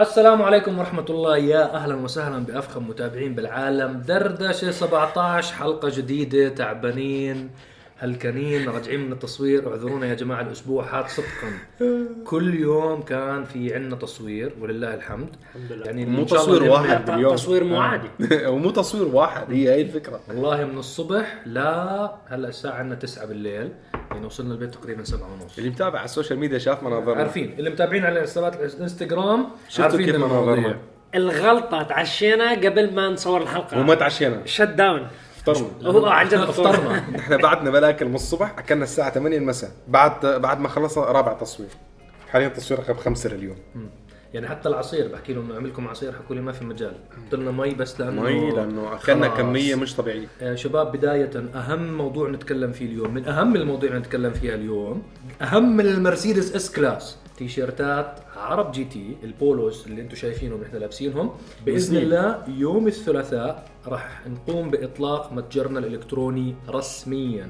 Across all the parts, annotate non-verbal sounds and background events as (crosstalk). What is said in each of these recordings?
السلام عليكم ورحمة الله. يا أهلا وسهلا بأفخم متابعين بالعالم. دردشة 17 حلقة جديدة تعبانين هلكانين راجعين من التصوير. اعذرونا يا جماعة الأسبوع هذا صدقا. كل يوم كان في عنا تصوير ولله الحمد. الحمد لله. يعني مو إن شاء الله تصوير نعمل- واحد. باليوم. تصوير مو عادي. (laughs) ومو تصوير واحد هي هي الفكرة. والله من الصبح لا هلأ الساعة عندنا 9 بالليل. يعني وصلنا البيت تقريبا 7 ونص. اللي متابع على ال social media شاف مناظرنا. عارفين اللي متابعين على حسابات الانستغرام شفتوا عارفين كيف المواضيع مناظرنا. الغلطة تعشينا قبل ما نصور الحلقة. وما تعشينا. shutdown فطرنا هو عن جد افطرنا إحنا بعدنا بلاكل من الصبح اكلنا الساعة 8 المساء. بعد بعد ما خلصنا رابع تصوير. حاليا تصوير رقم خمسة لليوم. يعني حتى العصير بحكي لهم انه اعمل لكم عصير حكوا لي ما في مجال. قلت لنا مي بس لأنه مي لأنه اخذنا. كمية مش طبيعية. آه، شباب بداية أهم موضوع نتكلم فيه اليوم من أهم المواضيع اللي نتكلم فيها اليوم أهم من المرسيدس S-Class تيشيرتات عرب GT ال polos اللي أنتم شايفينهم إحنا لابسينهم. بإذن. الله يوم الثلاثاء راح نقوم بإطلاق متجرنا الإلكتروني رسميا.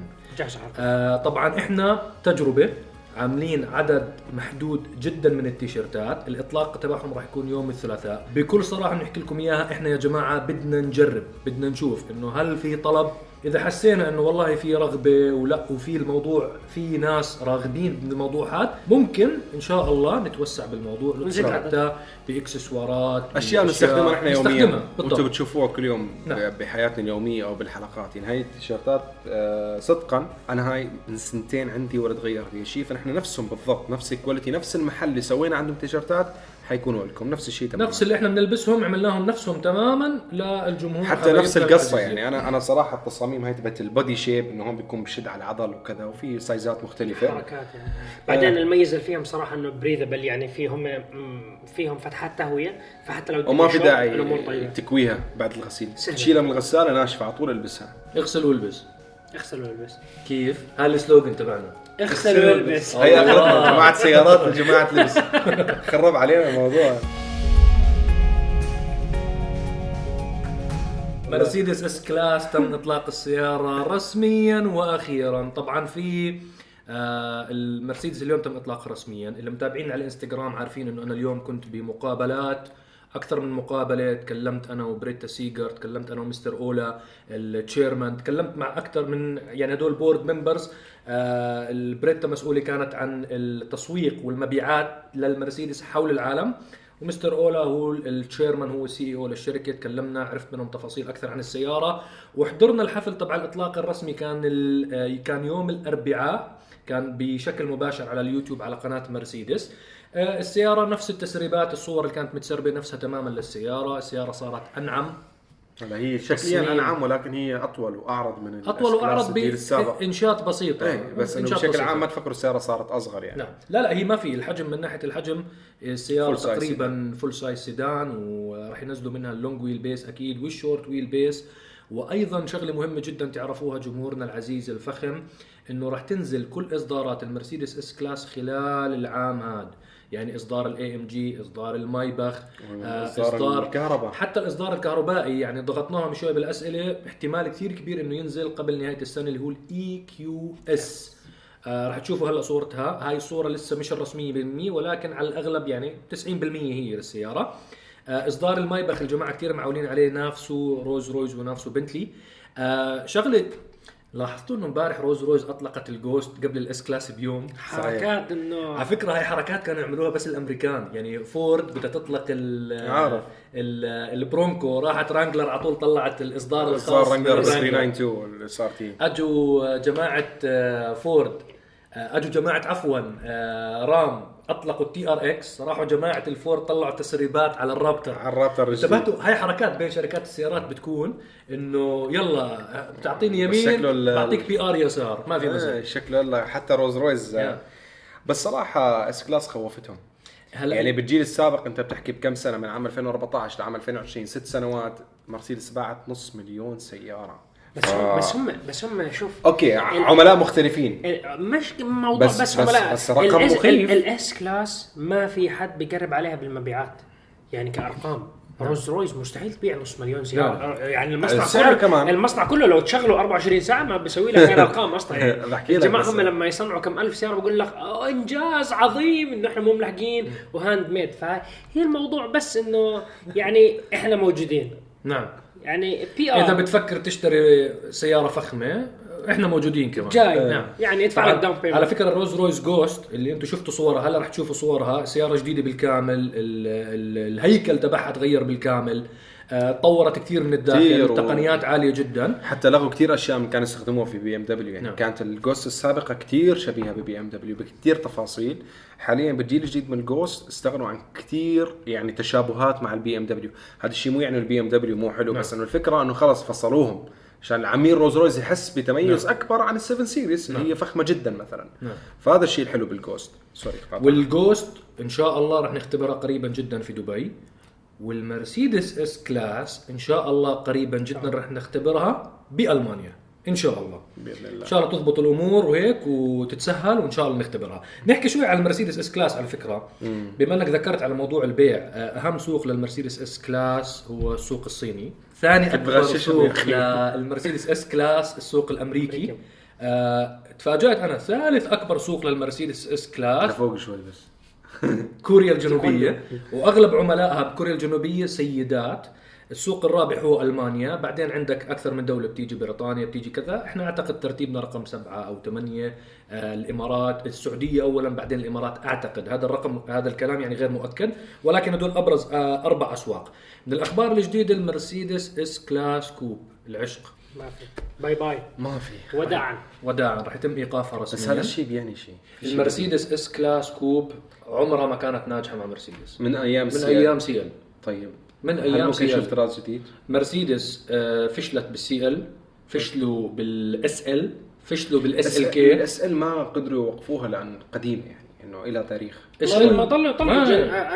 آه طبعا إحنا تجربة عاملين عدد محدود جدا من التيشيرتات. الإطلاق تبعهم راح يكون يوم الثلاثاء. بكل صراحة نحكي لكم إياها إحنا يا جماعة بدنا نجرب بدنا نشوف إنه هل في طلب إذا حسينا إنه والله في رغبة ولا وفي الموضوع في ناس راغبين بالموضوع هذا ممكن إن شاء الله نتوسع بالموضوع ونزيد عدد. حتى بإكسسوارات أشياء بأشياء نستخدمها إحنا يوميا وأنتم بتشوفوها كل يوم نعم. بحياتنا اليومية أو بالحلقات يعني هاي التيشيرتات آه، صدقا أنا هاي من سنتين عندي ولا تغير لي شيء فنحن نفسهم بالضبط نفس ال quality نفس المحل اللي سوينا عندهم تيشيرتات حيكونوا لكم. نفس الشيء تماما. نفس اللي إحنا بنلبسهم عملناهم نفسهم تماما للجمهور حتى نفس القصة. يعني. أنا أنا صراحة التصاميم هاي تبعت ال body shape إنه هون بيكون بشد على العضل وكذا وفي sizeات مختلفة. حركات يعني. بعدين الميز اللي فيهم صراحة إنه breathable يعني فيهم فيهم فتحات تهوية فحتى لو وما في داعي الأمور طيبة. تكويها بعد الغسيل. تشيلها من الغسالة ناشفة على طول البسها. اغسل والبس. اغسل والبس. كيف؟ هذا ال slogan تبعنا. اغسل والبس هي جماعة سيارات وجماعة لبس. خرب علينا الموضوع. مرسيدس S-Class تم إطلاق السيارة رسميا وأخيرا. طبعا في آه المرسيدس اليوم تم اطلاقها رسميا. اللي متابعين على الانستغرام عارفين إنه أنا اليوم كنت بمقابلات. أكثر من مقابلة. تكلمت أنا وبريتا سيجر تكلمت أنا ومستر أولا ال chairman تكلمت مع أكثر من يعني هدول board members آه البريتا مسؤولة كانت عن التسويق والمبيعات للمرسيدس حول العالم. ومستر أولا هو التشيرمان هو السي أو للشركة. تكلمنا عرفت منهم تفاصيل أكثر عن السيارة. وحضرنا الحفل تبع الاطلاق الرسمي. كان آه، كان يوم الأربعاء. كان بشكل مباشر على اليوتيوب على قناة مرسيدس. السيارة نفس التسريبات الصور اللي كانت متسربة نفسها تماما للسيارة. السيارة صارت أنعم. هلا هي شكليا. أنعم ولكن هي أطول وأعرض من أطول وأعرض بانشاط بسيطه إيه بس إنه بشكل بسيطة. عام ما تفكروا السيارة صارت أصغر يعني. نعم. لا لا هي ما في. الحجم من ناحية الحجم السيارة size تقريبا full size sedan وراح ينزلوا منها ال long wheelbase أكيد وال short wheelbase وأيضا شغلة مهمة جدا تعرفوها جمهورنا العزيز الفخم إنه راح تنزل كل إصدارات المرسيدس S-Class خلال العام هذا. يعني إصدار ال AMG إصدار المايبخ آه، إصدار الكهرباء. حتى الإصدار الكهربائي يعني ضغطناهم شوي بالأسئلة احتمال كثير كبير إنه ينزل قبل نهاية السنة اللي هو ال EQS آه راح تشوفوا هلأ صورتها. هاي الصورة لسه مش الرسمية بالمية ولكن على الأغلب يعني 90% هي للسيارة. آه إصدار المايبخ الجماعة كثير معولين عليه نافسه رولز رويس ونافسه بنتلي. آه شغلة لاحظتوا إنه امبارح رولز رويس أطلقت ال Ghost قبل ال S-Class بيوم؟ حركات انه على فكرة هاي حركات كانوا يعملوها بس الأمريكان. يعني فورد بدها تطلق ال عارف. ال ال Bronco. راحت رانجلر على طول طلعت الإصدار الخاص صار رانجلر بالرانجلر. 392 وال SRT اجوا جماعة آه، فورد. آه، اجوا جماعة عفوا آه، رام. أطلقوا ال TRX راحوا جماعة الفورد طلعوا تسريبات على ال Raptor على ال Raptor انتبهتوا؟ هاي حركات بين شركات السيارات بتكون إنه يلا بتعطيني يمين بعطيك بعطيك يسار. ما في آه، مزح. شكله هلا حتى روز رويز Yeah. بس صراحة S-Class خوفتهم. هلا يعني بالجيل السابق أنت بتحكي بكم سنة؟ من عام 2014 لعام 2020 ست سنوات. مرسيدس باعت نص مليون سيارة. بس آه. بس هم بس هم شوف okay عملاء مختلفين. مش موضوع بس- بس, بس- عملاء. بس رقم مخيف. ال S-Class ما في حد بيقرب عليها بالمبيعات. يعني كأرقام. رولز رويس مستحيل تبيع نص مليون سيارة. يعني المصنع كله كمان. المصنع كله لو تشغله 24 ساعة ما بيسوي لك هاي الارقام (laughs) أصلا. (laughs) يعني بحكي لك الجماعة بس- هم لما يصنعوا كم ألف سيارة بقول لك "أوه، إنجاز عظيم انه إحنا مو ملحقين و hand made فهي الموضوع بس إنه يعني إحنا موجودين. نعم. يعني بي إذا ار بتفكر تشتري سيارة فخمة إحنا موجودين كمان. جاي. نعم. يعني ادفع لك طبعاً داون على بيمنت فكرة الروز رويز جوست اللي أنتم شفتوا صورها هلا رح تشوفوا صورها سيارة جديدة بالكامل ال ال الهيكل تبعها تغير بالكامل. آه، طورت كثير من الداخل كتير و- تقنيات عالية جدا حتى لغوا كثير أشياء من كانوا يستخدموها في بي إم دبليو يعني نعم. نعم. كانت الجوست السابقة كثير شبيهة ببي إم دبليو بكثير تفاصيل حاليا بالجيل الجديد من ال Ghost استغنوا عن كثير يعني تشابهات مع ال BMW هذا الشيء مو يعني ال BMW مو حلو نعم. بس إنه الفكرة إنه خلص فصلوهم عشان العميل رولز رويس يحس بتميز نعم. أكبر عن ال Seven Series اللي هي فخمة جدا مثلا نعم. فهذا الشيء الحلو بال Ghost sorry. وال Ghost إن شاء الله رح نختبرها قريبا جدا في دبي والمرسيدس S-Class إن شاء الله قريبا جدا رح نختبرها بألمانيا إن شاء الله. بإذن الله. إن شاء الله تضبط الأمور وهيك وتتسهل وإن شاء الله نختبرها. نحكي شوي على المرسيدس S-Class على فكرة. بما إنك ذكرت على موضوع البيع آه، أهم سوق للمرسيدس S-Class هو السوق الصيني. ثاني أكبر سوق. للمرسيدس S-Class السوق الأمريكي. آه، تفاجأت أنا. ثالث أكبر سوق للمرسيدس S-Class. لفوق شوي بس. (laughs) كوريا الجنوبية وأغلب عملائها بكوريا الجنوبية سيدات. السوق الرابع هو ألمانيا بعدين عندك أكثر من دولة بتيجي بريطانيا بتيجي كذا. إحنا أعتقد ترتيبنا رقم سبعة أو ثمانية. آه الإمارات السعودية اولا بعدين الإمارات أعتقد. هذا الرقم هذا الكلام يعني غير مؤكد ولكن هدول أبرز آه أربع أسواق. من الأخبار الجديدة المرسيدس S-Class coupe العشق. ما في. bye bye. ما في. وداعا. وداعا. راح يتم ايقافها بس رسميا هذا الشيء بيعني شيء. المرسيدس S-Class coupe عمرها ما كانت ناجحة مع مرسيدس. من أيام من. أيام CL طيب. من أيام CL طراز جديد؟ مرسيدس آه، فشلت بال CL فشلوا بال SL فشلوا بال SL بس كي ال SL ما قدروا يوقفوها لأن قديمة يعني إنه إله تاريخ. ما طلعوا طلعوا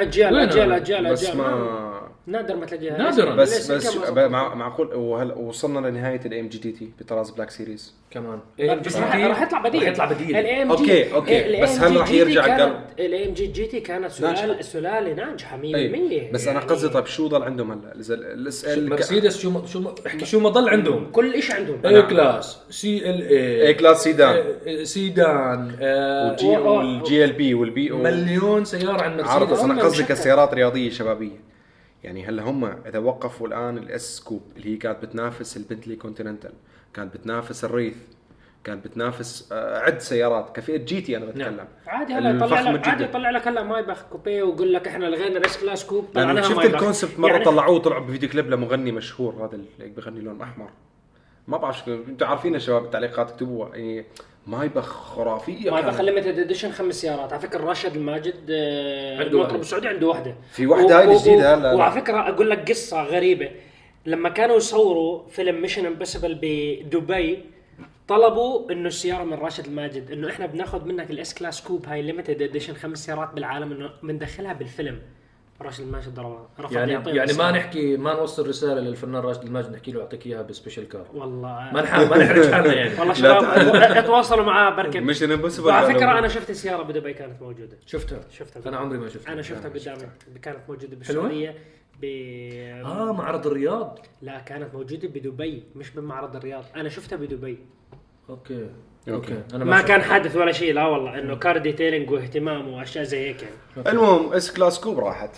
أجيال أجيال أجيال بس أجيال. ما نادر ما تلاقيها. نادراً. بس بس مع- معقول وهل وصلنا لنهاية ال AMG GT بطراز Black Series كمان. بس راح يطلع بديل. راح يطلع بديل. أوكي، أوكي. بس هل راح يرجع قلب؟ ال AMG GT كانت ناجحة. سلاله سلالة ناجحة 100% أي. بس أنا قصدي طيب شو ضل عندهم هلا؟ ال SL مرسيدس شو ما- شو ما- احكي شو ما ضل عندهم؟ كل شيء عندهم؟ A-Class CLA-Class سيدان سيدان وال G LB وال B أو مليون سيارة عن عارف بس مرسيدس أنا قصدي. كسيارات رياضية شبابية. يعني هلا هم إذا وقفوا الآن ال S coupe اللي هي كانت بتنافس البنتلي Continental كانت بتنافس ال Wraith كانت بتنافس آه، عد سيارات كفئة GT أنا بتكلم عادي هلا يطلع لك عادي. يطلع لك هلا مايباخ coupe ويقول لك إحنا لغينا ال S-Class coupe طلعناها شفت. ال concept مرة يعني طلعوه طلعوا بفيديو كليب لمغني مشهور هذا اللي بيغني لون أحمر ما بعرف شو أنتم عارفين يا شباب بالتعليقات اكتبوها يعني مايباخ خرافيه مايباخ كانت. limited edition خمس سيارات على فكرة راشد الماجد آه، عنده المطرب واحدة. السعودي عنده واحدة في واحدة هاي و- و- الجديدة، لا، لا. وعلى فكرة أقول لك قصة غريبة لما كانوا يصوروا فيلم Mission Impossible بدبي طلبوا إنه السيارة من راشد الماجد إنه إحنا بناخذ منك ال S-Class coupe هاي limited edition خمس سيارات بالعالم إنه بندخلها بالفيلم راشد الماجد رفض يعني يعطينا يعني ما. نحكي ما نوصل رسالة للفنان راشد الماجد نحكي له أعطيك إياها ب special car والله. ما نحرج (laughs) حالنا يعني. والله شباب تواصلوا معاه بركة. Mission Impossible وعلى فكرة أنا شفت السيارة بدبي كانت موجودة. شفتها. شفتها أنا عمري ما شفتها. أنا شفتها قدامي. كانت موجودة؟ بالسعودية ب آه معرض الرياض. لا كانت موجودة بدبي مش بمعرض الرياض. أنا شفتها بدبي. أوكي أوكي. أوكي. أنا ما. كان حادث ولا شيء لا والله إنه car detailing واهتمام وأشياء زي هيك يعني. المهم S-Class coupe راحت.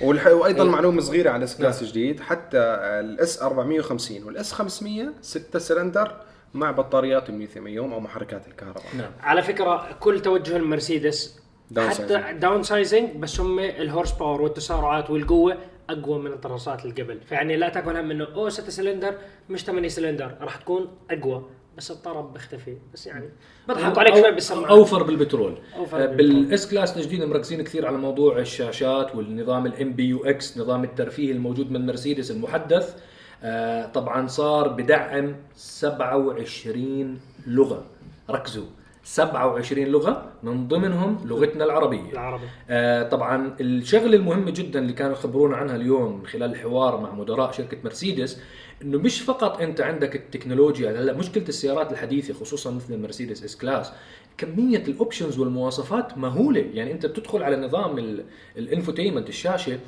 والح... وأيضا إيه. معلومة صغيرة على ال S-Class الجديد حتى ال S 450 وال S 500 6 سلندر مع بطاريات الليثيوم أيون أو محركات الكهرباء. نعم. على فكرة كل توجه المرسيدس down حتى. downsizing بس هم ال horsepower والتسارعات والقوة أقوى من الطرازات اللي قبل. فيعني لا تكون هم إنه أوه 6 سلندر مش 8 سلندر. راح تكون أقوى. بس الطرب بيختفي. بس يعني بضحك عليك شوي بالسماعه أوفر بالبترول. أوفر آه، بالبترول. بال S-Class الجديد مركزين كثير على موضوع الشاشات والنظام ال MBUX نظام الترفيه الموجود من مرسيدس المحدث. آه، طبعا صار بدعم 27 لغة. ركزوا. 27 لغة من ضمنهم لغتنا العربية. العربي. آه، طبعا الشغلة المهمة جدا اللي كانوا يخبرونا عنها اليوم من خلال الحوار مع مدراء شركة مرسيدس إنه مش فقط أنت عندك التكنولوجيا هلا مشكلة السيارات الحديثة خصوصا مثل المرسيدس S-Class كمية ال options والمواصفات مهولة. يعني أنت بتدخل على نظام ال- ال infotainment الشاشة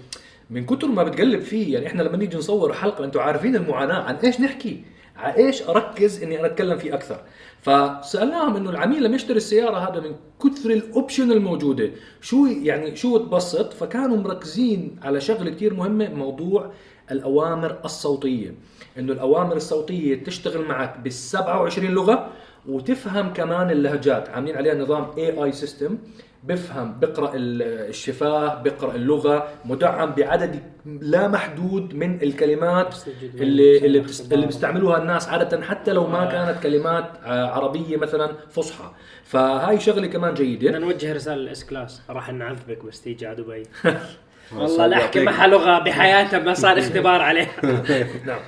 من كتر ما بتقلب فيه يعني إحنا لما نيجي نصور حلقة أنتم عارفين المعاناة عن إيش نحكي؟ على إيش أركز إني أنا أتكلم فيه أكثر؟ فسألناهم إنه العميل لما يشتري السيارة هذا من كثر ال option الموجودة. شو يعني شو تبسط؟ فكانوا مركزين على شغلة كثير مهمة موضوع الأوامر الصوتية. إنه الأوامر الصوتية تشتغل معك بال 27 لغة وتفهم كمان اللهجات. عاملين عليها نظام AI system بفهم بقرأ ال- الشفاه بقرأ اللغة مدعم بعدد لا محدود من الكلمات اللي من اللي, بتست... اللي بيستعملوها الناس عادة حتى لو ما آه. كانت كلمات آه، عربية مثلا فصحى. فهاي شغلة كمان بدنا جيده نوجه رسالة لل S-Class. راح نعذبك بس تيجي على دبي. (laughs) والله لا أحكي. معها لغة بحياتها ما صار اختبار عليها (laughs) نعم.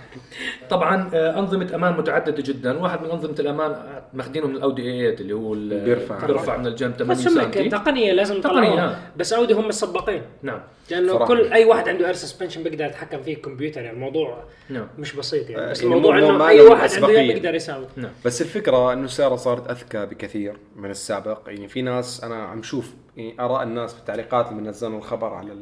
طبعا آه، أنظمة أمان متعددة جدا. واحد من أنظمة الأمان آه، ماخذينه من الأودي A اللي هو ال- بيرفع. بيرفع من الجنب. 8 بس هم تقنية لازم تقنية، تقنية آه. بس أودي هم السباقين نعم. لأنه صراحة. كل أي واحد عنده air suspension بيقدر يتحكم فيه الكمبيوتر. يعني الموضوع نعم. مش بسيط يعني. آه، بس يعني الموضوع إنه أي واحد عنده بيقدر يساوي. نعم. بس الفكرة إنه السياره صارت أذكى بكثير من السابق. يعني في ناس أنا عم شوف يعني آراء الناس بالتعليقات لما نزلوا الخبر على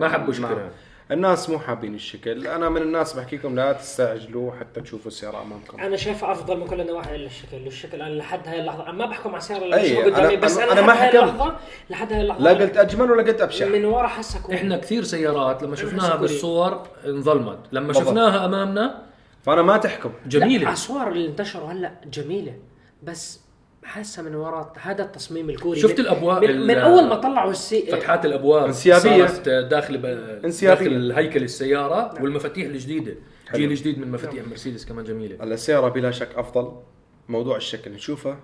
ما حبوا شكلها. الناس مو حابين الشكل أنا من الناس بحكي لكم لا تستعجلوا حتى تشوفوا السيارة أمامكم أنا شايفه أفضل من كل النواحي إلا الشكل الشكل أنا لحد هاي اللحظة أنا ما بحكم على السيارة اللي أي، بشوفها قدامي أنا- بس أنا- أنا, أنا لحد ما هاي حكمت. اللحظه لحد هاي اللحظة لا قلت أجمل ولا قلت أبشع من ورا حسك. إحنا كثير سيارات لما شفناها. بالصور انظلمت لما بالضبط. شفناها أمامنا فأنا ما تحكم جميلة الصور اللي انتشروا هلأ جميلة بس حاسة من وراء هذا التصميم الكوري شفت من الأبواب من, من أول ما طلعوا السي فتحات الأبواب انسيابية. صارت داخل ب... انسيابية. داخل الهيكل السيارة نعم. والمفاتيح الجديدة حلو. جيل جديد من مفاتيح مرسيدس كمان جميلة هلا السيارة بلا شك أفضل موضوع الشكل نشوفه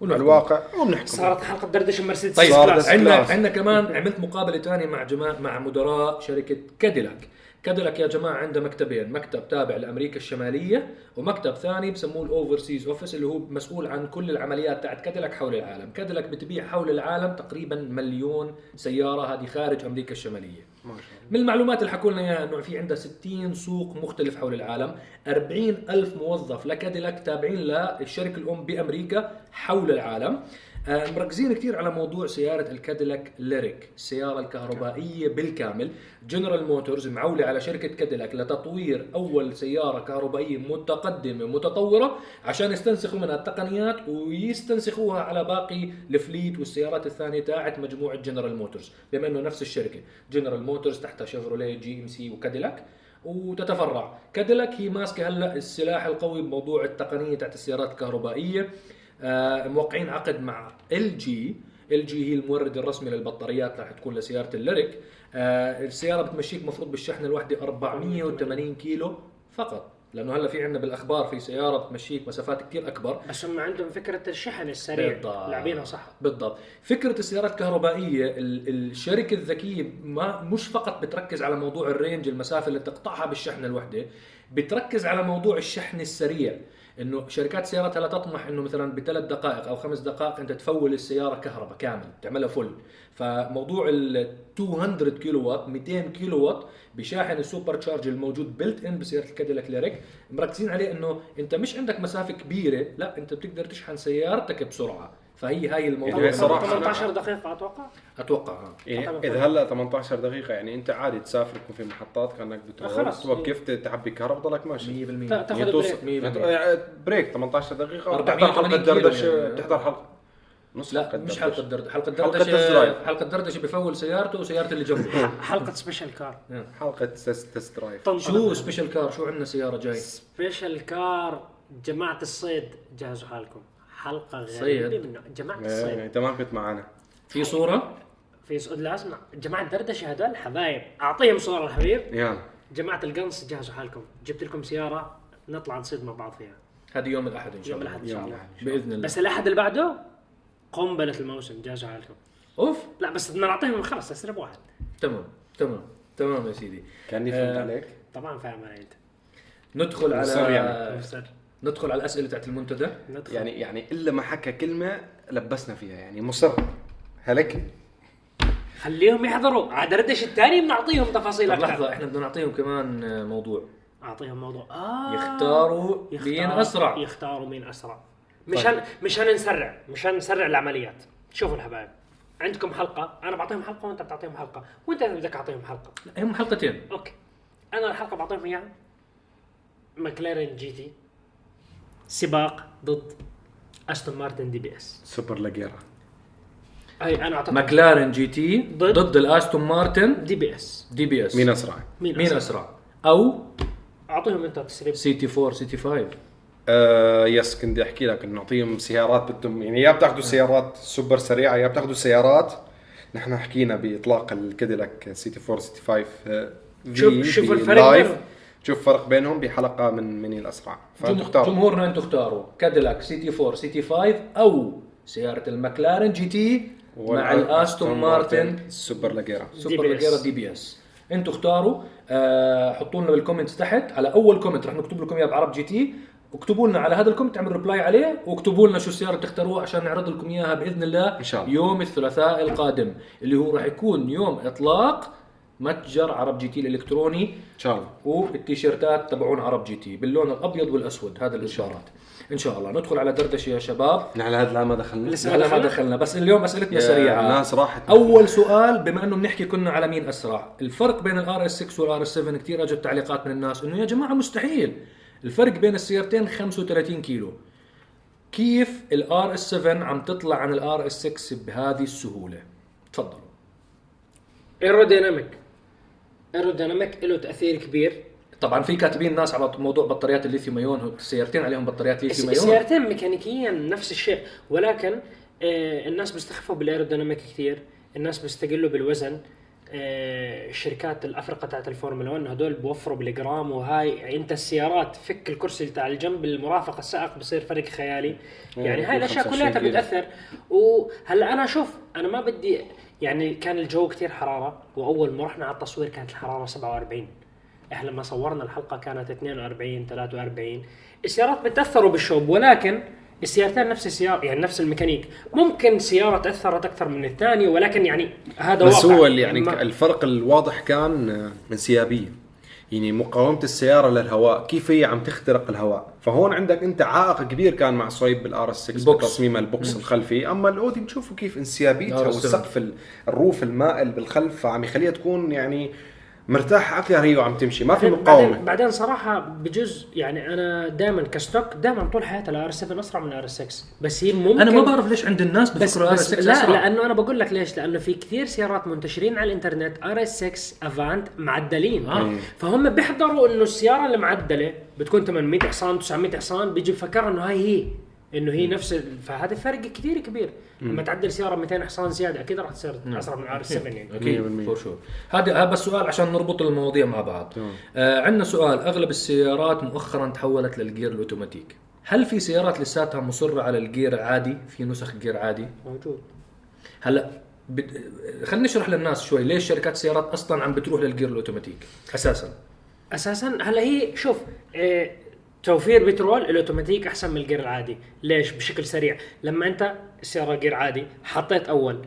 ونحكم. الواقع وبنحكم صارت حلقة دردشة مرسيدس طيب عندنا. عندنا كمان عملت مقابلة ثانية مع جماعة مع مدراء شركة كاديلاك كاديلاك يا جماعة عنده مكتبين مكتب تابع لأمريكا الشمالية ومكتب ثاني بسموه ال overseas office اللي هو مسؤول عن كل العمليات تاعت كاديلاك حول العالم. كاديلاك بتبيع حول العالم تقريبا مليون سيارة هذه خارج أمريكا الشمالية. ما شاء الله. من المعلومات اللي حكوا لنا إياها إنه في عندها 60 سوق مختلف حول العالم 40 ألف موظف لكاديلاك تابعين للشركه الأم بأمريكا حول العالم. مركزين كثير على موضوع سيارة الكاديلاك Lyriq السيارة الكهربائية بالكامل. جنرال موتورز معولة على شركة كاديلاك لتطوير أول سيارة كهربائية متقدمة متطورة عشان يستنسخوا منها التقنيات ويستنسخوها على باقي ال fleet والسيارات الثانية تاعت مجموعة جنرال موتورز بما أنه نفس الشركة. جنرال موتورز تحتها شيفروليه جي ام سي وكاديلاك وتتفرع. كاديلاك هي ماسكة هلأ السلاح القوي بموضوع التقنية تاعت السيارات الكهربائية. آه موقعين عقد مع ال جي ال جي هي المورد الرسمي للبطاريات راح تكون لسيارة الليريك. آه السيارة بتمشيك مفروض بالشحن الواحده 480 كيلو فقط لأنه هلا في عندنا بالأخبار في سيارة بتمشيك مسافات كثير أكبر. بس هم عندهم فكرة الشحن السريع بالضبط. لاعبينها صح. بالضبط. فكرة السيارات الكهربائية ال- الشركة الذكية ما مش فقط بتركز على موضوع ال range المسافة اللي تقطعها بالشحن الوحده بتركز على موضوع الشحن السريع. إنه شركات السيارات هلا تطمح إنه مثلا بثلاث دقائق أو خمس دقائق أنت تفول السيارة كهرباء كامل تعملها full فموضوع ال 200 كيلو وات 200 كيلو وات بشاحن ال super charge الموجود built in بسيارة الكاديلاك ليريك مركزين عليه إنه أنت مش عندك مسافة كبيرة لا أنت بتقدر تشحن سيارتك بسرعة. فهي هاي الموضوع يعني صراحة أنا- 18 دقيقة أتوقع؟ أتوقع آه. يعني. إذا هلا 18 دقيقة يعني أنت عادي تسافر يكون في محطات كأنك بتروح. توقف تعبي كهرباء تضلك ماشي. 100% تا- تاخذ break. مية يعني break 18 دقيقة 480 بتحضر حلقة كيلو دردشة يعني. بتحضر حلقة. نص لا مش حلقة دردشة. حلقة حلقة دردشه. حلقة دردشة بفول سيارته وسيارة اللي جنبه. (laughs) حلقة special car حلقة test test drive شو special car شو عندنا سيارة جاي؟ special car جماعة الصيد جهزوا حالكم. حلقة صيد. غريبة منه جماعة إيه، الصيد. إنت ما كنت معنا في صورة؟ في سؤال لا اسمع. جماعة دردشة هذول حبايب. أعطيهم صورة الحبيب. يلا. جماعة القنص جهزوا حالكم. جبت لكم سيارة نطلع نصيد مع بعض فيها. هذه يوم الأحد إن شاء يوم الله. الأحد إن شاء يوم الله. بإذن الله. بس الأحد اللي بعده قنبلة الموسم. جهزوا حالكم. أوف. لا بس بدنا نعطيهم خلص تسرب واحد. تمام تمام تمام يا سيدي. كاني فهمت آه. عليك؟ طبعا فاهم علي أنت. ندخل مصر على يعني. ندخل على الأسئلة تاعت المنتدى. ندخل. يعني يعني إلا ما حكى كلمة لبسنا فيها يعني مصر. هلك. خليهم يحضروا. عاد دردش الثاني بنعطيهم تفاصيل طب أكثر. لحظة إحنا بدنا نعطيهم كمان موضوع. أعطيهم موضوع. آه. يختاروا مين أسرع. يختاروا مين أسرع. مشان مشان نسرع. مشان نسرع العمليات. شوفوا الحبايب. عندكم حلقة. أنا بعطيهم حلقة وأنت بتعطيهم حلقة. وأنت بدك تعطيهم حلقة. هم حلقتين. okay. أنا الحلقة بعطيهم إياها. ماكلارين GT. سباق ضد أستون مارتن DBS. Superleggera هاي أنا اعطيتهم ماكلارين GT ضد- ضد الأستون مارتن دي بي إس. دي بي إس. مين أسرع؟ مين, مين أسرع؟ أسرع؟ أو أعطيهم أنت تسريب. CT 4 CT 5 آه yes كنت أحكي لك إنه نعطيهم سيارات بدهم يعني يا بتاخذوا سيارات سوبر سريعة يا بتاخذوا سيارات. نحن حكينا بإطلاق الكاديلاك CT 4 CT 5 آه، شوف- ب- الفرق live. بينهم. شوف فرق بينهم بحلقة من من الأسرع اختاروا جمهورنا أنتم اختاروا كاديلاك CT 4 CT 5 أو سيارة المكلارن GT مع الأستون مارتن ال Superleggera Super DBS. leggera D BS أنتوا اختاروا آه حطوا لنا بال comments تحت على أول comment رح نكتب لكم إياه بعرب GT اكتبوا لنا على هذا ال comment اعملوا reply عليه واكتبوا لنا شو السيارة بتختاروها عشان نعرض لكم إياها بإذن الله إن شاء الله. يوم الثلاثاء القادم اللي هو راح يكون يوم إطلاق متجر عرب GT الإلكتروني ان شاء الله والتيشيرتات تبعون عرب GT باللون الأبيض والأسود هذا الإشارات. إن شاء الله. ندخل على دردشة يا شباب. نحن هذا لا ما دخلنا. لسه لا لا ما دخلنا؟ بس اليوم أسئلتنا سريعة. الناس راحت. أول سؤال بما إنه بنحكي كنا على مين أسرع الفرق بين ال RS 6 وال RS 7 كثير أجت تعليقات من الناس إنه يا جماعة مستحيل. الفرق بين السيارتين 35 كيلو. كيف ال RS 7 عم تطلع عن ال RS 6 بهذه السهولة؟ تفضلوا aerodynamic aerodynamic له تأثير كبير. طبعا في كاتبين ناس على موضوع بطاريات الليثيوم ايون السيارتين عليهم بطاريات ليثيوم ايون السيارتين ميكانيكيا نفس الشيء ولكن آه الناس بيستخفوا بال aerodynamic كثير الناس بيستقلوا بالوزن. آه الشركات الأفرقة تاعت الفورمولا 1 هدول بوفروا بالجرام وهاي أنت السيارات فك الكرسي تاع الجنب المرافق السائق بصير فرق خيالي. يعني هاي الأشياء 25 كلها. بتأثر. وهلأ أنا شوف أنا ما بدي يعني كان الجو كثير حرارة وأول ما رحنا على التصوير كانت الحرارة 47 إحنا لما صورنا الحلقة كانت 42 43 السيارات بتأثروا بالشوب ولكن السيارتين نفس السيارة يعني نفس الميكانيك. ممكن سيارة تأثرت أكثر من الثانية ولكن يعني هذا بس واقع. هو يعني الفرق الواضح كان آه، انسيابيه يعني مقاومة السيارة للهواء كيف هي عم تخترق الهواء فهون عندك أنت عائق كبير كان مع صويب بال RS 6 ال box. بتصميم ال box الخلفي أما الأودي بتشوفوا كيف انسيابيتها RS7. والسقف ال- ال roof المائل بالخلف فعم يخليها تكون يعني مرتاحه أكثر هي وعم تمشي ما في بعدين, مقاومة. بعدين صراحة بجزء يعني أنا دائما ك stock دائما طول حياتي ال R 7 أسرع من ال R 6 بس هي ممكن أنا ما بعرف ليش عند الناس بس, بفكروا RS 6 لا أسرع. لأنه أنا بقول لك ليش؟ لأنه في كثير سيارات منتشرين على الإنترنت RS 6 Avant معدلين. آه. فهم بيحضروا إنه السيارة المعدلة بتكون 800 حصان 900 حصان بيجي بفكر إنه هاي هي. إنه هي نفس ال- فهذا فرق كثير كبير. لما تعدل سيارة 200 حصان زيادة أكيد راح تصير أسرع من R 7 يعني. أكيد 100%. for sure هذا بس سؤال عشان نربط المواضيع مع بعض. تمام. آه عندنا سؤال. أغلب السيارات مؤخرا تحولت للجير الأوتوماتيك. هل في سيارات لساتها مصرة على الجير عادي؟ في نسخ جير عادي؟ موجود. هلا بد... خلينا نشرح للناس شوي. ليش شركات السيارات أصلا عم بتروح للجير الأوتوماتيك أساسا؟ أساسا هلا هي شوف آه توفير بترول الأوتوماتيك أحسن من الجير العادي. ليش؟ بشكل سريع. لما أنت السياره جير عادي حطيت أول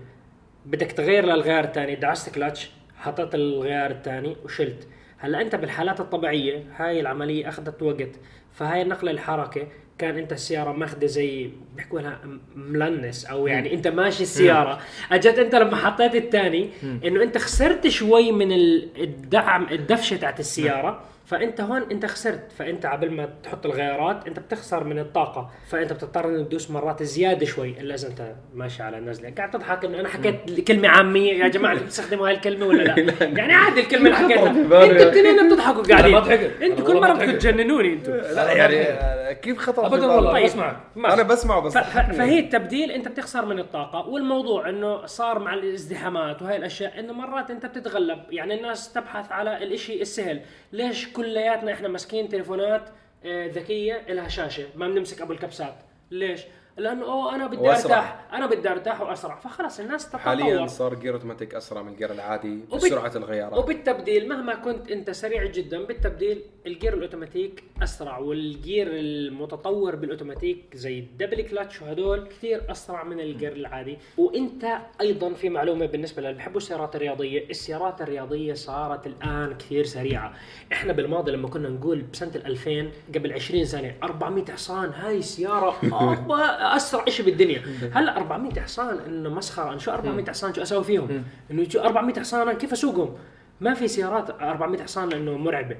بدك تغير للغيار الثاني دعست كلاتش حطيت الغيار الثاني وشلت. هلا أنت بالحالات الطبيعية هاي العملية أخذت وقت. فهاي النقله الحركة كان أنت السيارة ماخذه زي بيحكوا لها ملنس أو يعني أنت ماشي السيارة. أجت أنت لما حطيت الثاني إنه أنت خسرت شوي من ال- الدعم الدفشة تاعت السيارة. فأنت هون أنت خسرت. فأنت قبل ما تحط الغيارات أنت بتخسر من الطاقة. فأنت بتضطر إنك تدوس مرات زيادة شوي. إلا إذا أنت ماشي على نزلة. قاعد تضحك إنه أنا حكيت كلمه عامية. يا جماعة (laughs) أنتوا بتستخدموا هاي الكلمة ولا لا؟ (laughs) يعني عادي الكلمة اللي (laughs) حكيتها. أنتوا الاثنين بتضحكوا قاعدين أنا ما ضحكت. أنتوا كل مرة بدكم. تجننوني أنتوا. لا يعني كيف خطر ابدا؟ والله. ماشي. أنا بسمعه بس. فهي التبديل أنت بتخسر من الطاقة. والموضوع إنه صار مع الازدحامات وهي الأشياء إنه مرات أنت بتتغلب. يعني الناس تبحث على الإشي السهل. ليش كلياتنا إحنا ماسكين تليفونات آه، ذكية لها شاشة ما بنمسك أبو الكبسات. ليش؟ لأنه أوه أنا بدي وأسرع. أرتاح أنا بدي أرتاح وأسرع. فخلص الناس حاليا تتطور صار جير اوتوماتيك أسرع من الجير العادي وبت- بسرعة الغيارات. وبالتبديل مهما كنت أنت سريع جدا بالتبديل الجير الأوتوماتيك أسرع والجير المتطور بالأوتوماتيك زي ال double clutch وهدول كثير أسرع من الجير العادي. وأنت أيضا في معلومة بالنسبة للي بحبوا السيارات الرياضية السيارات الرياضية صارت الآن كثير سريعة. إحنا بالماضي لما كنا نقول بسنة ال 2000 قبل 20 سنة 400 حصان هاي سياره (laughs) أسرع شيء بالدنيا. هلا 400 حصان إنه مسخرة. إنه شو 400 حصان شو أسوي فيهم؟ إنه شو 400 حصان كيف أسوقهم؟ ما في سيارات 400 حصان لأنه مرعبة.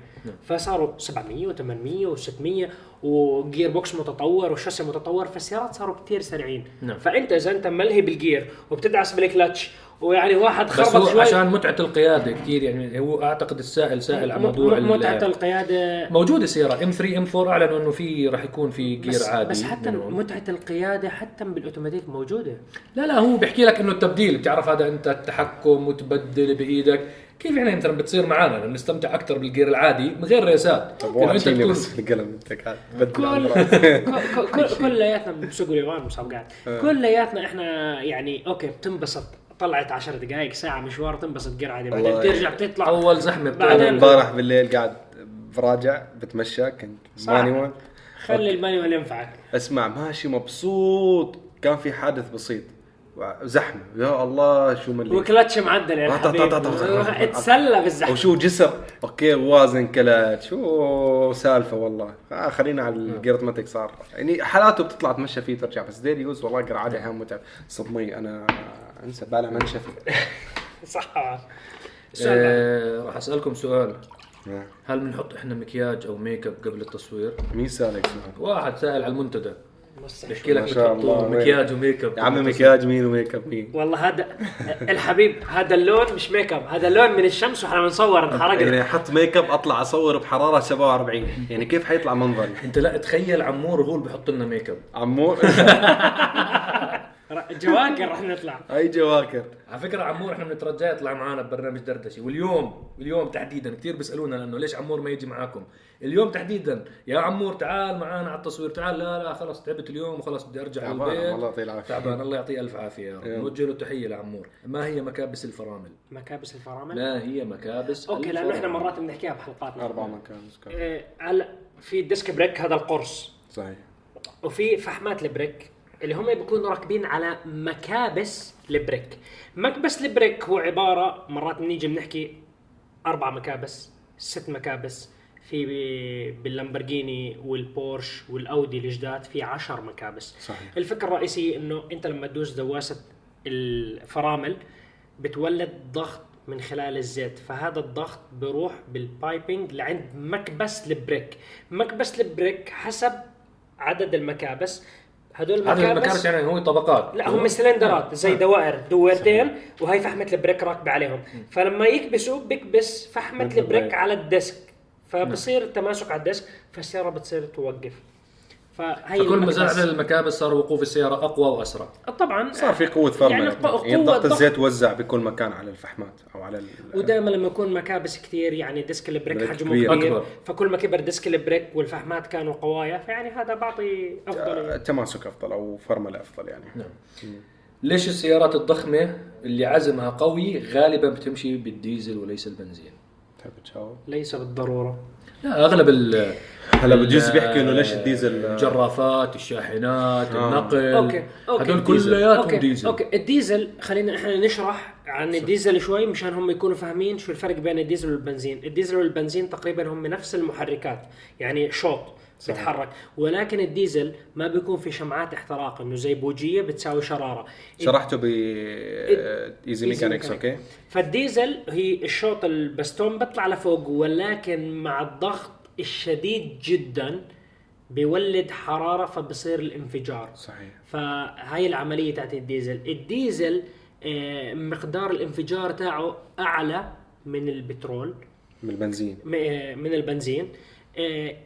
فصاروا 700 و800 و600 و gearbox متطور وشاسي متطور فالسيارات صاروا كثير سريعين. نعم. فأنت إذا أنت ملهي بالجير وبتدعس بالكلتش ويعني واحد هو شوي. عشان متعة القيادة كثير يعني هو أعتقد السائل سائل على موضوع متعه ال- القيادة. موجودة سيارات ام 3 ام 4 أعلنوا إنه في راح يكون في جير بس, عادي بس حتى. متعة القيادة حتى بالأوتوماتيك موجودة. لا لا هو بيحكي لك إنه التبديل. بتعرف هذا أنت التحكم وتبدل بإيدك. كيف يعني مثلا بتصير معنا لأنه نستمتع أكثر بالجير العادي من غير ريسات طب لأنه واحد أنت شيلني تكون بس القلم أنت قاعد بدل (laughs) كل. كل- كل- كلياتنا بسوق اليابان مسابقات كلياتنا إحنا يعني أوكي بتنبسط. طلعت 10 دقائق ساعة مشوار تنبسط جير عادي. بعدين والله. بترجع بتطلع. أول زحمة بعدين- امبارح بالليل قاعد براجع بتمشى كنت صح. مانيوال خلي المانيوال ينفعك. اسمع ماشي مبسوط. كان في حادث كلتش زحمة. يا الله شو ملي. وكلتش معدل طا- اتسلى بالزحمة. وشو جسر أوكي وازن كلتش شو سالفة والله. آه خلينا على الجير اوتوماتيك صار. يعني حالاته بتطلع تمشى فيه ترجع بس ديلي يوز والله عادي أحيانا متعب صدمي أنا أنسى بالع منشفي (laughs) صح. آه راح أسألكم سؤال. آه. هل بنحط إحنا مكياج أو ميك أب قبل التصوير؟ مين سالك سؤال؟ واحد سائل على المنتدى. بيحكي لك وين؟ مكياج وميك اب يا عمي مكياج مين وميك اب مين؟ والله هذا (laughs) الحبيب هذا اللون مش ميك اب هذا اللون من الشمس وإحنا بنصور انحرقنا يعني أحط ميك اب أطلع أصور بحرارة 47 يعني كيف حيطلع منظري؟ أنت لا تخيل عمور هو اللي بحط لنا ميك اب عمور؟ (laughs) جواكر رح نطلع. أي جواكر. على فكرة عمور إحنا بنترجاه يطلع معنا ببرنامج دردشه واليوم اليوم تحديدا كثير بيسالونا لأنه ليش عمور ما يجي معاكم؟ اليوم تحديدا يا عمور تعال معنا على التصوير تعال لا لا خلص تعبت اليوم وخلص بدي أرجع تعبان، البيت الله يعطيه العافية. تعبان الله يعطيه ألف عافية يا رب. نوجه له تحيه لعمور. ما هي مكابس الفرامل؟ مكابس الفرامل؟ ما هي مكابس أوكي لأنه إحنا؟ مرات بنحكيها بحلقاتنا. أربع مكان إيه، هلا في disc brake هذا القرص. صحيح. وفي فحمات ال brake. اللي هم بيكونوا راكبين على مكابس ال brake مكبس ال brake هو عبارة مرات بنيجي بنحكي أربع مكابس ست مكابس في باللامبرجيني والبورش والأودي الجداد في عشر مكابس. صحيح. الفكرة الرئيسية إنه أنت لما تدوس دواسة الفرامل بتولد ضغط من خلال الزيت فهذا الضغط بيروح بال piping لعند مكبس ال brake مكبس ال brake حسب عدد المكابس المكابس المكابس يعني هو طبقات. لا هم سلندرات زي آه. دوائر دويرتين وهي فحمة ال brake راكبة عليهم. فلما يكبسوا بيكبس فحمة ال brake. ال brake. على ال disc. فبصير تماسك على ال disc فالسيارة بتصير توقف. فهي فكل ما زاد المكابس صار وقوف السيارة أقوى وأسرع طبعا صار في قوة فرمله يعني قوة- يعني ضغط. الزيت وزع بكل مكان على الفحمات أو على ودائما لما يكون مكابس كثير يعني disc ال brake brake حجمه كبير. كبير, أكبر. فكل ما كبر disc ال brake والفحمات كانوا قوايا فيعني هذا بعطي أفضل تماسك أفضل أو فرمله افضل يعني نعم ليش السيارات الضخمة اللي عزمها قوي غالبا بتمشي بالديزل وليس البنزين تحب تجاوب؟ ليس بالضرورة لا أغلب ال هلا بجوز بيحكي إنه ليش الديزل؟ الجرافات الشاحنات آه. النقل أوكي أوكي هدول ديزل. كلياتهم ديزل. أوكي الديزل خلينا إحنا نشرح عن الديزل شوي مشان هم يكونوا فاهمين شو الفرق بين الديزل والبنزين، الديزل والبنزين تقريبا هم نفس المحركات يعني شوط. صحيح. بيتحرك ولكن الديزل ما بيكون في شمعات احتراق إنه زي بوجية بتساوي شرارة. شرحته ب easy mechanics أوكي. فالديزل هي الشوط البستون بيطلع لفوق ولكن مع الضغط الشديد جدا بيولد حرارة فبصير الانفجار. صحيح. فهاي العملية تاعت الديزل. الديزل آه، مقدار الانفجار تاعه أعلى من البترول. من البنزين. آه، من البنزين.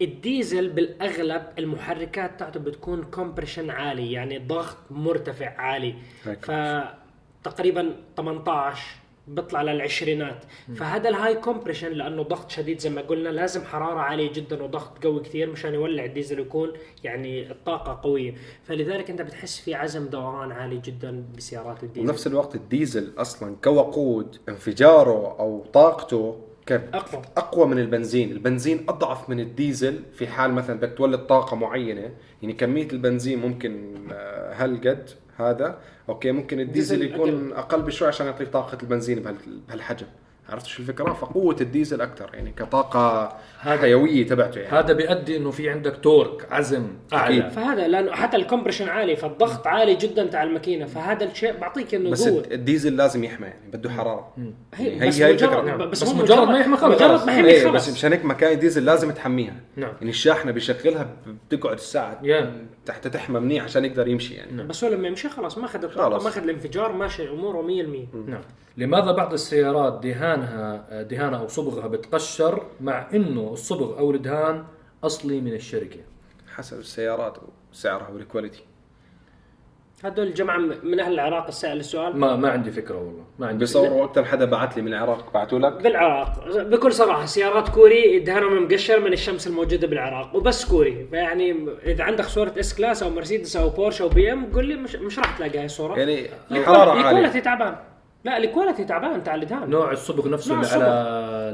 الديزل بالأغلب المحركات تاعته بتكون compression عالي يعني ضغط مرتفع عالي. فتقريبا 18 بيطلع للعشرينات. فهذا ال high compression لأنه ضغط شديد زي ما قلنا لازم حرارة عالية جدا وضغط قوي كثير مشان يولع الديزل ويكون يعني الطاقة قوية. فلذلك أنت بتحس في عزم دوران عالي جدا بسيارات الديزل. ونفس الوقت الديزل أصلا كوقود انفجاره أو طاقته كان أقوى. أقوى من البنزين، البنزين أضعف من الديزل في حال مثلا بدك تولد طاقة معينة، يعني كمية البنزين ممكن آه، هالقد هذا، أوكي ممكن الديزل ديزل يكون أقل. بشوي عشان يعطيك طاقة البنزين بهال- بهالحجم، عرفت شو الفكرة؟ فقوة الديزل أكثر يعني كطاقة هذا- حيوية تبعته يعني. هذا بيؤدي إنه في عندك torque عزم أعلى. أكيد. فهذا لأنه حتى ال compression عالي فالضغط عالي جدا تاع الماكينة فهذا الشيء بعطيك إنه بس قوه الديزل لازم يحمى يعني بده حرارة. هي هي بس هي مجرد الفكرة. بس, بس هو مجرد ما يحمى خلص. مجرد ما يحمى خلص بس مشان هيك مكاين ديزل لازم تحميها. نعم. يعني الشاحنة بيشغلها بتقعد الساعة يا. تحت تحمى منيح عشان يقدر يمشي يعني. بس هو لما يمشي خلاص ما أخذ الطاقة خلاص. ما أخذ الانفجار ماشي أموره 100% نعم. لماذا بعض السيارات دهانها دهانها أو صبغها بتقشر مع إنه الصبغ أو الدهان أصلي من الشركة حسب السيارات وسعرها وال quality هدول الجماعة من أهل العراق السائل السؤال؟ ما ما عندي فكرة والله. ما عندي بيصوروا أكثر حدا بعت لي من العراق بعتوا لك؟ بالعراق. بكل صراحة سيارات كوري دهانهم مقشر من الشمس الموجودة بالعراق وبس كوري. يعني إذا عندك صورة S Class أو مرسيدس أو بورش أو BM قول لي مش, مش راح تلاقي هاي الصورة. يعني الحرارة ال quality عاليه تعبان. لا ال quality تعبان تاع الدهان نوع الصبغ نفسه نوع اللي الصبغ. على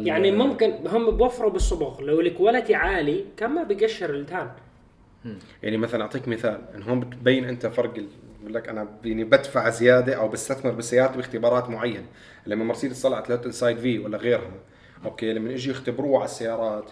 ال- يعني ممكن هم بوفروا بالصبغ. لو ال quality عالي كان ما بيقشر الدهان. يعني مثلا أعطيك مثال إن هون بتبين أنت فرق ال- بقول لك أنا يعني بدفع زيادة أو بستثمر بسيارتي باختبارات معينه لما مرسيدس طلعت hot inside V ولا غيرها أوكي لما يجوا يختبروه على السيارات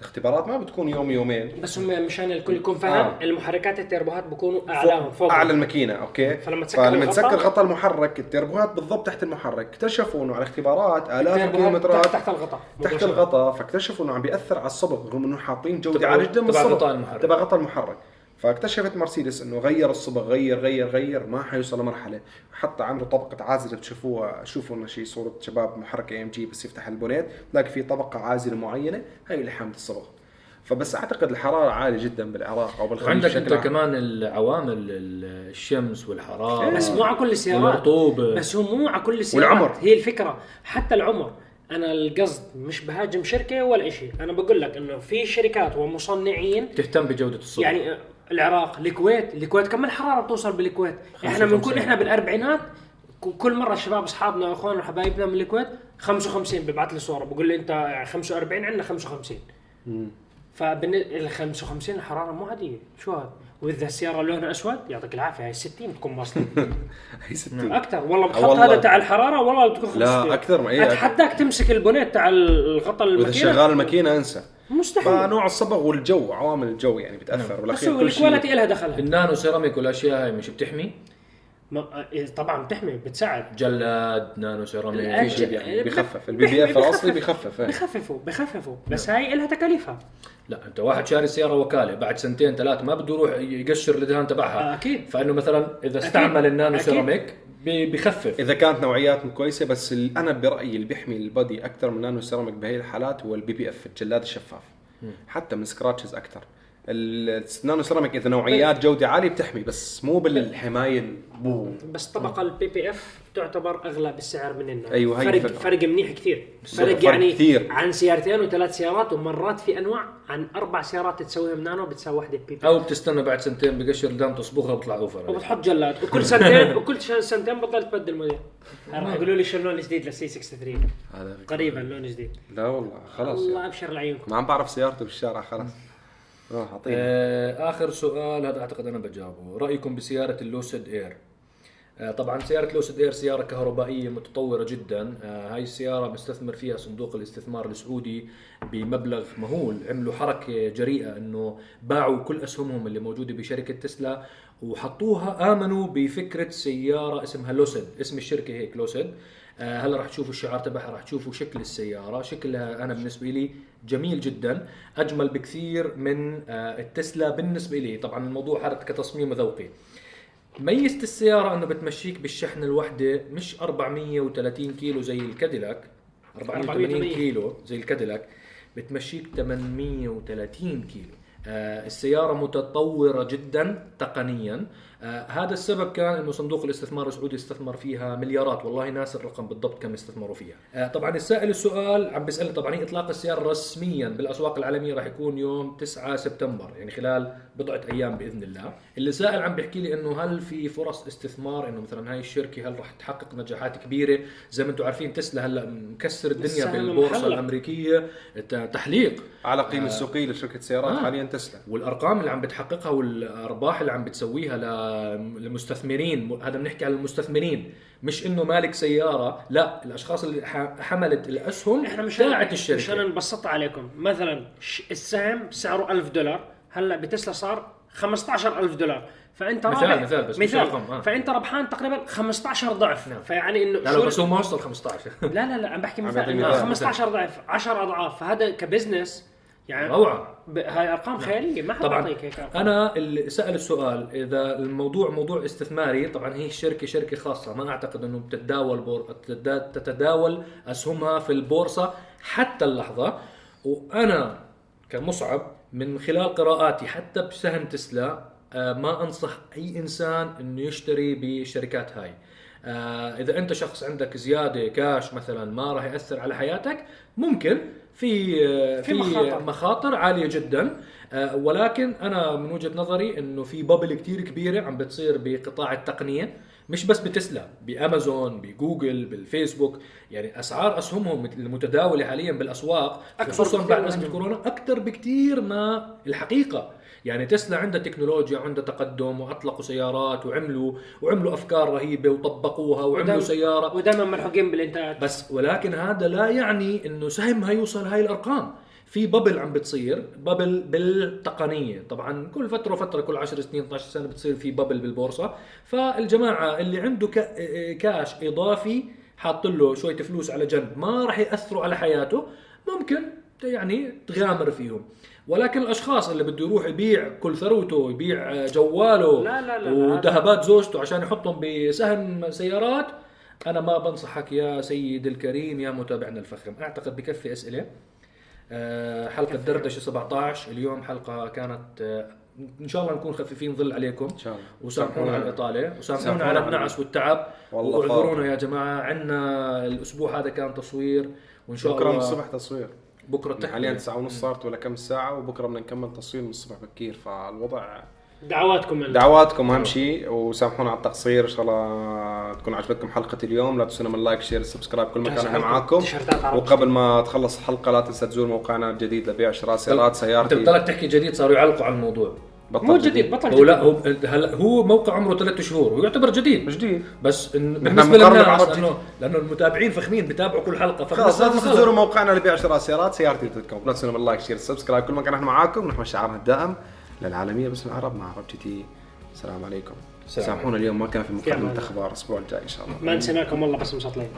الاختبارات ما بتكون يوم يومين بس هم مشان الكل يكون فاهم آه. المحركات التربوهات بكونوا أعلاهم فوق اعلى الماكينة أوكي فلما تسكر فلما تسكر غطاء المحرك التربوهات بالضبط تحت المحرك اكتشفوا إنه على اختبارات آلاف الكيلومترات تحت- الغطاء تحت. الغطاء فاكتشفوا إنه عم بيأثر على الصبغ رغم إنه حاطين جودة عاليه جدا غطاء المحرك. تبع غطاء المحرك فاكتشفت مرسيدس إنه غير الصبغ غير غير غير ما حيوصل لمرحلة. حتى عملوا طبقة عازلة بتشوفوها شوفوا لنا شيء صورة شباب محرك AMG بس يفتح ال bonnet تلاقي في طبقة عازلة معينة هي اللي حامله الصبغ. فبس أعتقد الحرارة عالية جدا بالعراق أو بالخليج وعندك أنت. كمان العوامل ال- الشمس والحرارة بس مو على كل السيارات. والرطوبة. بس هو مو على كل السيارات. والعمر. هي الفكرة. حتى العمر. أنا القصد مش بهاجم شركة ولا شيء أنا بقول لك إنه في شركات ومصنعين تهتم بجودة الصبغ. يعني العراق الكويت. الكويت كم الحرارة بتوصل بالكويت؟ إحنا بنكون إحنا بالأربعينات كل مرة الشباب أصحابنا وإخواننا وحبايبنا من الكويت 55 ببعث لي صورة. بقول لي أنت 45 عندنا 55 فبن ال 55 الحرارة مو عادية. شو هذا؟ وإذا السيارة لونها أسود يعطيك العافية. هاي 60 بتكون واصلة. (laughs) هي 60 أكثر. والله بتحط والله. هذا تاع الحرارة والله بتكون 65 لا أكثر ما إيه، أتحداك تمسك ال bonnet تاع الغطاء وإذا الماكينة؟ شغال الماكينة أنسى. مستحيل. فنوع الصبغ والجو عوامل الجو يعني بتأثر بس كل شيء. ال quality لها دخلها ال nano ceramic والأشياء هاي مش بتحمي؟ ما- إيه، طبعا بتحمي بتساعد. جلاد nano ceramic في شيء يعني بيخفف ال PPF الأصلي بيخفف إيه. بخففوا بخففوا. بس هاي لها تكاليفها. لا أنت واحد شاري سيارة وكالة بعد سنتين ثلاث ما بده يروح يقشر الدهان تبعها. أكيد. فإنه مثلا إذا استعمل ال nano. ceramic بيخفف. إذا كانت نوعيات كويسة بس أنا برأيي اللي بيحمي ال body أكثر من nano ceramic بهي الحالات هو ال PPF الجلاد الشفاف. حتى من scratches أكثر. ال nano ceramic إذا نوعيات جودة عالية بتحمي بس مو بالحماية البو بس طبقة ال PPF تعتبر أغلى بالسعر من النانو أيوة، هي فرق الفكرة. فرق منيح كثير. فرق فرق يعني كثير. عن سيارتين وثلاث سيارات ومرات في أنواع عن أربع سيارات تسويهم نانو بتساوي وحده PPF بتستنى بعد سنتين بقشر الدهان تصبغها بيطلع أوفر وبتحط جلاد وكل سنتين (laughs) وكل سنتين بطل تبدل موديل راح يقولوا لي شو اللون الجديد لل C 63 هذا قريبا لون جديد لا والله خلاص الله يعني. أبشر لعيونكم. ما عم بعرف سيارته بالشارع خلاص. آه آخر سؤال هذا أعتقد أنا بجاوبه. رأيكم بسيارة اللوسيد إير؟ آه طبعا سيارة لوسيد إير سيارة كهربائية متطورة جدا. آه هاي السيارة مستثمر فيها صندوق الاستثمار السعودي بمبلغ مهول. عملوا حركة جريئة إنه باعوا كل أسهمهم اللي موجودة بشركة تسلا وحطوها آمنوا بفكرة سيارة اسمها لوسيد اسم الشركة هيك لوسيد هلا راح تشوفوا الشعار تبعها راح تشوفوا شكل السيارة. شكلها أنا بالنسبة لي جميل جدا أجمل بكثير من آه، التسلا بالنسبة لي. طبعا الموضوع هذا كتصميم ذوقي ميزة السيارة إنه بتمشيك بالشحنة الواحدة مش 430 كيلو زي الكاديلاك. 480 480 كيلو زي الكاديلاك. بتمشيك 830 كيلو. آه السيارة متطورة جدا تقنيا. آه هذا السبب كان إنه صندوق الاستثمار السعودي استثمر فيها مليارات والله ناس الرقم بالضبط كم استثمروا فيها. آه طبعا السائل السؤال عم بيسألني طبعا إطلاق السيارة رسميا بالأسواق العالمية راح يكون يوم 9 سبتمبر يعني خلال بضعة أيام بإذن الله. اللي سائل عم بيحكي لي إنه هل في فرص استثمار؟ إنه مثلا هاي الشركة هل راح تحقق نجاحات كبيرة؟ زي ما أنتم عارفين تسلا هلأ مكسر الدنيا السهم بالبورصة محلق. الأمريكية. ت- تحليق. على قيمة السوقيه لشركة سيارات آه. حاليا تسلا. والأرقام اللي عم بتحققها والأرباح اللي عم بتسويها م- هذا بنحكي على المستثمرين مش إنه مالك سيارة لا الأشخاص اللي حملت الأسهم إحنا مش تاعت مشان الشركة نبسطها عليكم. مثلا ش- السهم سعره 1000 دولار هلأ بتسلا صار 15000 دولار. فأنت مثال- رابح. مثال بس مش مثال. رقم، آه. فأنت ربحان تقريبا 15 ضعف. نعم. فيعني إنه لا شو لا بس هو ما وصل 15 لا لا لا عم بحكي مثال. 15 ضعف 10 أضعاف. فهذا كبزنس يعني روعة. هاي أرقام خيالية ما حد طبعا. أنا اللي سأل السؤال إذا الموضوع موضوع استثماري طبعا هي الشركة شركة خاصة ما أعتقد إنه بتتداول بور... تتدا- تتداول أسهمها في البورصة حتى اللحظة. وأنا كمصعب من خلال قراءاتي حتى بسهم تسلا آه، ما أنصح أي إنسان إنه يشتري بالشركات هاي. آه، إذا أنت شخص عندك زيادة كاش مثلا ما راح يأثر على حياتك ممكن في آه، في مخاطر. مخاطر عالية جدا آه، ولكن أنا من وجهة نظري إنه في بابل كتير كبيرة عم بتصير بقطاع التقنية مش بس بتسلا بأمازون بجوجل بالفيسبوك يعني أسعار أسهمهم المتداولة حاليا بالأسواق خصوصا بعد ازمه. كورونا أكثر بكثير ما الحقيقة. يعني تسلا عندها تكنولوجيا وعندها تقدم وأطلقوا سيارات وعملوا وعملوا أفكار رهيبة وطبقوها وعملوا سيارة. ودائما ملحوقين بالإنتاج. بس ولكن هذا لا يعني إنه سهمها يوصل هاي الأرقام. في بابل عم بتصير بابل بالتقنية. طبعا كل فترة وفترة كل 10 سنين 12 سنة بتصير في بابل بالبورصة. فالجماعة اللي عنده كا- كاش إضافي حاط له شوية فلوس على جنب ما راح يأثروا على حياته ممكن يعني تغامر فيهم. ولكن الأشخاص اللي بده يروح يبيع كل ثروته يبيع جواله لا- لا- لا-. وذهبات زوجته عشان يحطهم بسهم سيارات أنا ما بنصحك يا سيد الكريم يا متابعنا الفخم. أعتقد بكفي أسئلة. حلقة دردشة 17 اليوم حلقة كانت آه، إن شاء الله نكون خفيفين ظل عليكم. إن شاء الله. وسامحونا على الإطالة. وسامحونا سامحونا على النعس والتعب. والله وأعذرونا يا جماعة. عندنا الأسبوع هذا كان تصوير وإن شاء بكرة من الله الصبح تصوير. بكرة حاليا تحليل 9 ونص صارت ولا كم ساعة وبكرة بدنا نكمل تصوير من الصبح بكير فالوضع دعواتكم لنا دعواتكم أهم شيء وسامحونا على التقصير. إن شاء الله تكون عجبتكم حلقة اليوم. لا تنسونا من like share subscribe كل مكان إحنا معاكم. وقبل ما تخلص الحلقة لا تنسى تزور موقعنا الجديد لبيع شراء سيارات أنت سيارتي بتضلك تحكي جديد صاروا يعلقوا على الموضوع. بطل مو جديد بطل هو جديد. لا هو هلا هو موقع عمره ثلاث شهور ويعتبر جديد. جديد. بس إن بالنسبة للناس لأنه لأنه المتابعين فخمين بتابعوا كل حلقة خلاص لا تنسوا تزوروا موقعنا لبيع شراء سيارات سيارتي dot com لا تنسونا من like share subscribe كل مكان إحنا معاكم. نحن شعارنا الدائم. للعالمية باسم العرب مع عرب GT السلام عليكم. سامحونا اليوم ما كان في أمان. أخبار الأسبوع الجاي إن شاء الله. ما نسيناكم والله بس مسطلين